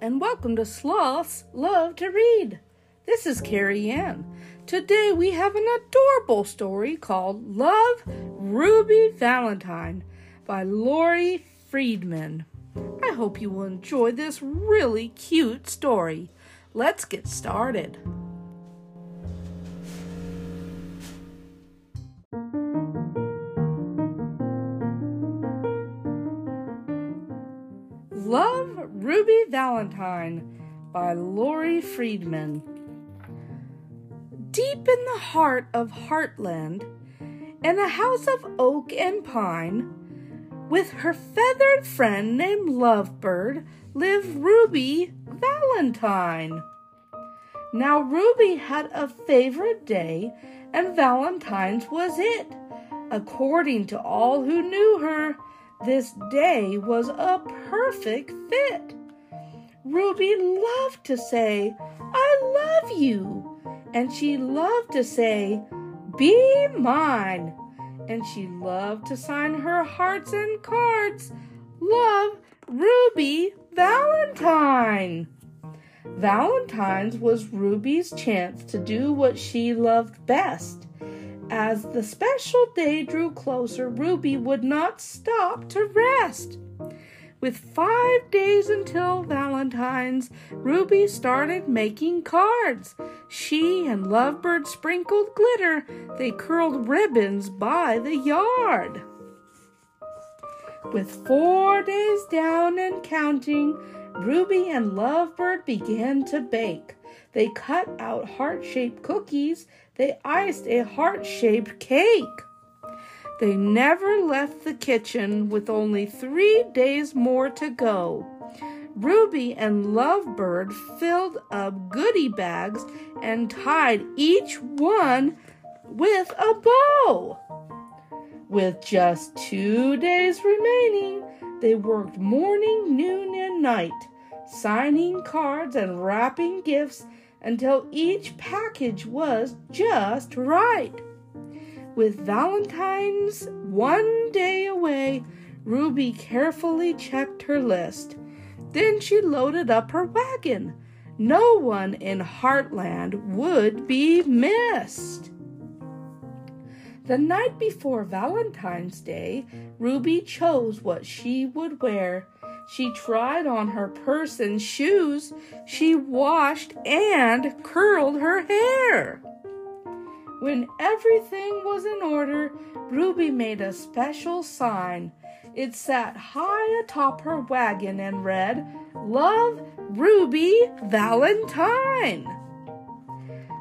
and welcome to Sloths Love to Read. This is Carrie Ann. Today we have an adorable story called Love Ruby Valentine by Laurie Friedman. I hope you will enjoy this really cute story. Let's get started. Ruby Valentine by Laurie Friedman. Deep in the heart of Heartland, in a house of oak and pine, with her feathered friend named Lovebird, lived Ruby Valentine. Now, Ruby had a favorite day, and Valentine's was it. According to all who knew her, this day was a perfect fit. Ruby loved to say, I love you. And she loved to say, Be mine. And she loved to sign her hearts and cards. Love Ruby Valentine. Valentine's was Ruby's chance to do what she loved best as the special day drew closer, Ruby would not stop to rest. With five days until Valentine's, Ruby started making cards. She and Lovebird sprinkled glitter. They curled ribbons by the yard. With four days down and counting, Ruby and Lovebird began to bake. They cut out heart shaped cookies. They iced a heart shaped cake. They never left the kitchen with only three days more to go. Ruby and Lovebird filled up goodie bags and tied each one with a bow. With just two days remaining, they worked morning, noon, and night, signing cards and wrapping gifts until each package was just right. With Valentine's one day away, Ruby carefully checked her list. Then she loaded up her wagon. No one in Heartland would be missed. The night before Valentine's Day, Ruby chose what she would wear. She tried on her purse and shoes. She washed and curled her hair. When everything was in order, Ruby made a special sign. It sat high atop her wagon and read, Love Ruby Valentine.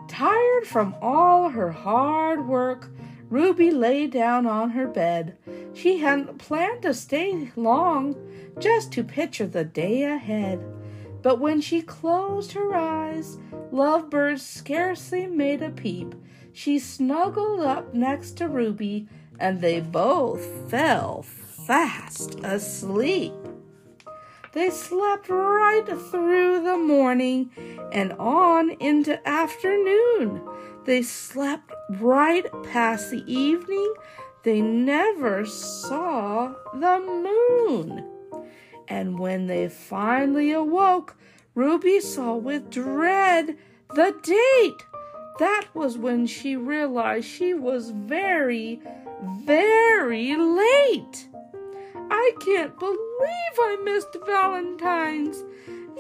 Tired from all her hard work, Ruby lay down on her bed. She hadn't planned to stay long, just to picture the day ahead. But when she closed her eyes, Lovebird scarcely made a peep. She snuggled up next to Ruby, and they both fell fast asleep. They slept right through the morning and on into afternoon. They slept right past the evening. They never saw the moon. And when they finally awoke, Ruby saw with dread the date. That was when she realized she was very, very late. I can't believe I missed Valentine's.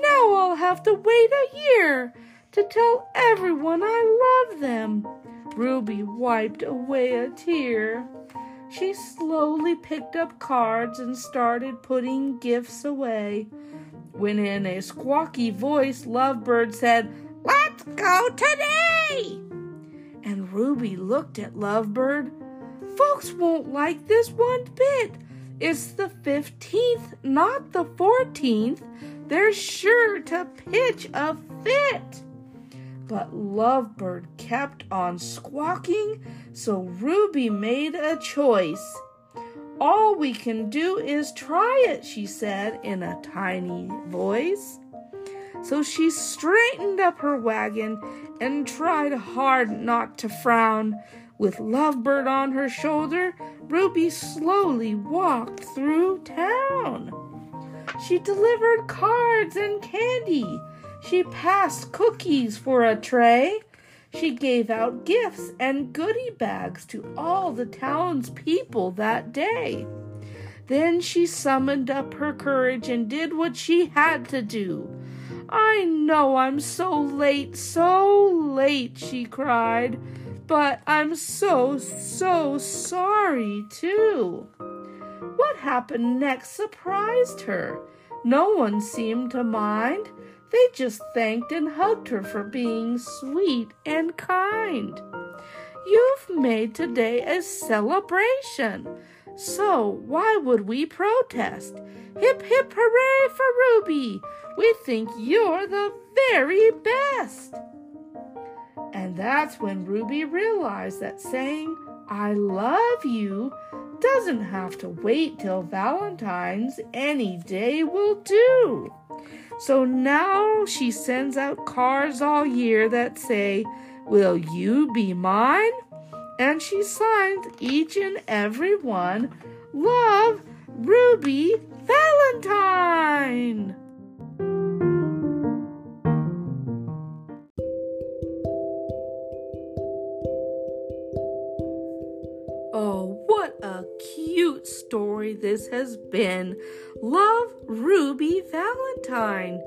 Now I'll have to wait a year to tell everyone I love them. Ruby wiped away a tear. She slowly picked up cards and started putting gifts away. When in a squawky voice, Lovebird said, Let's go today! And Ruby looked at Lovebird. Folks won't like this one bit. It's the 15th, not the 14th. They're sure to pitch a fit. But Lovebird kept on squawking, so Ruby made a choice. All we can do is try it, she said in a tiny voice. So she straightened up her wagon and tried hard not to frown. With Lovebird on her shoulder, Ruby slowly walked through town. She delivered cards and candy. She passed cookies for a tray. She gave out gifts and goodie bags to all the town's people that day. Then she summoned up her courage and did what she had to do. I know I'm so late, so late, she cried, but I'm so, so sorry too. What happened next surprised her. No one seemed to mind. They just thanked and hugged her for being sweet and kind. You've made today a celebration, so why would we protest? Hip hip hooray for Ruby! We think you're the very best. And that's when Ruby realized that saying, I love you doesn't have to wait till Valentine's. Any day will do. So now she sends out cards all year that say, Will you be mine? And she signs each and every one, Love, Ruby Valentine. Cute story this has been. Love Ruby Valentine.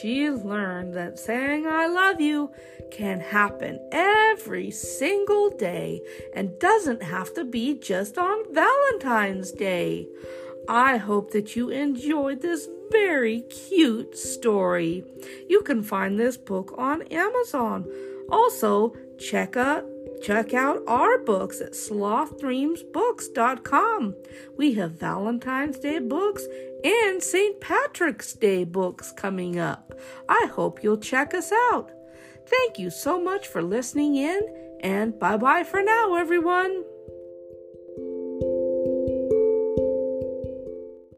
She learned that saying I love you can happen every single day and doesn't have to be just on Valentine's Day. I hope that you enjoyed this very cute story. You can find this book on Amazon. Also, check out Check out our books at slothdreamsbooks.com. We have Valentine's Day books and St. Patrick's Day books coming up. I hope you'll check us out. Thank you so much for listening in, and bye bye for now, everyone.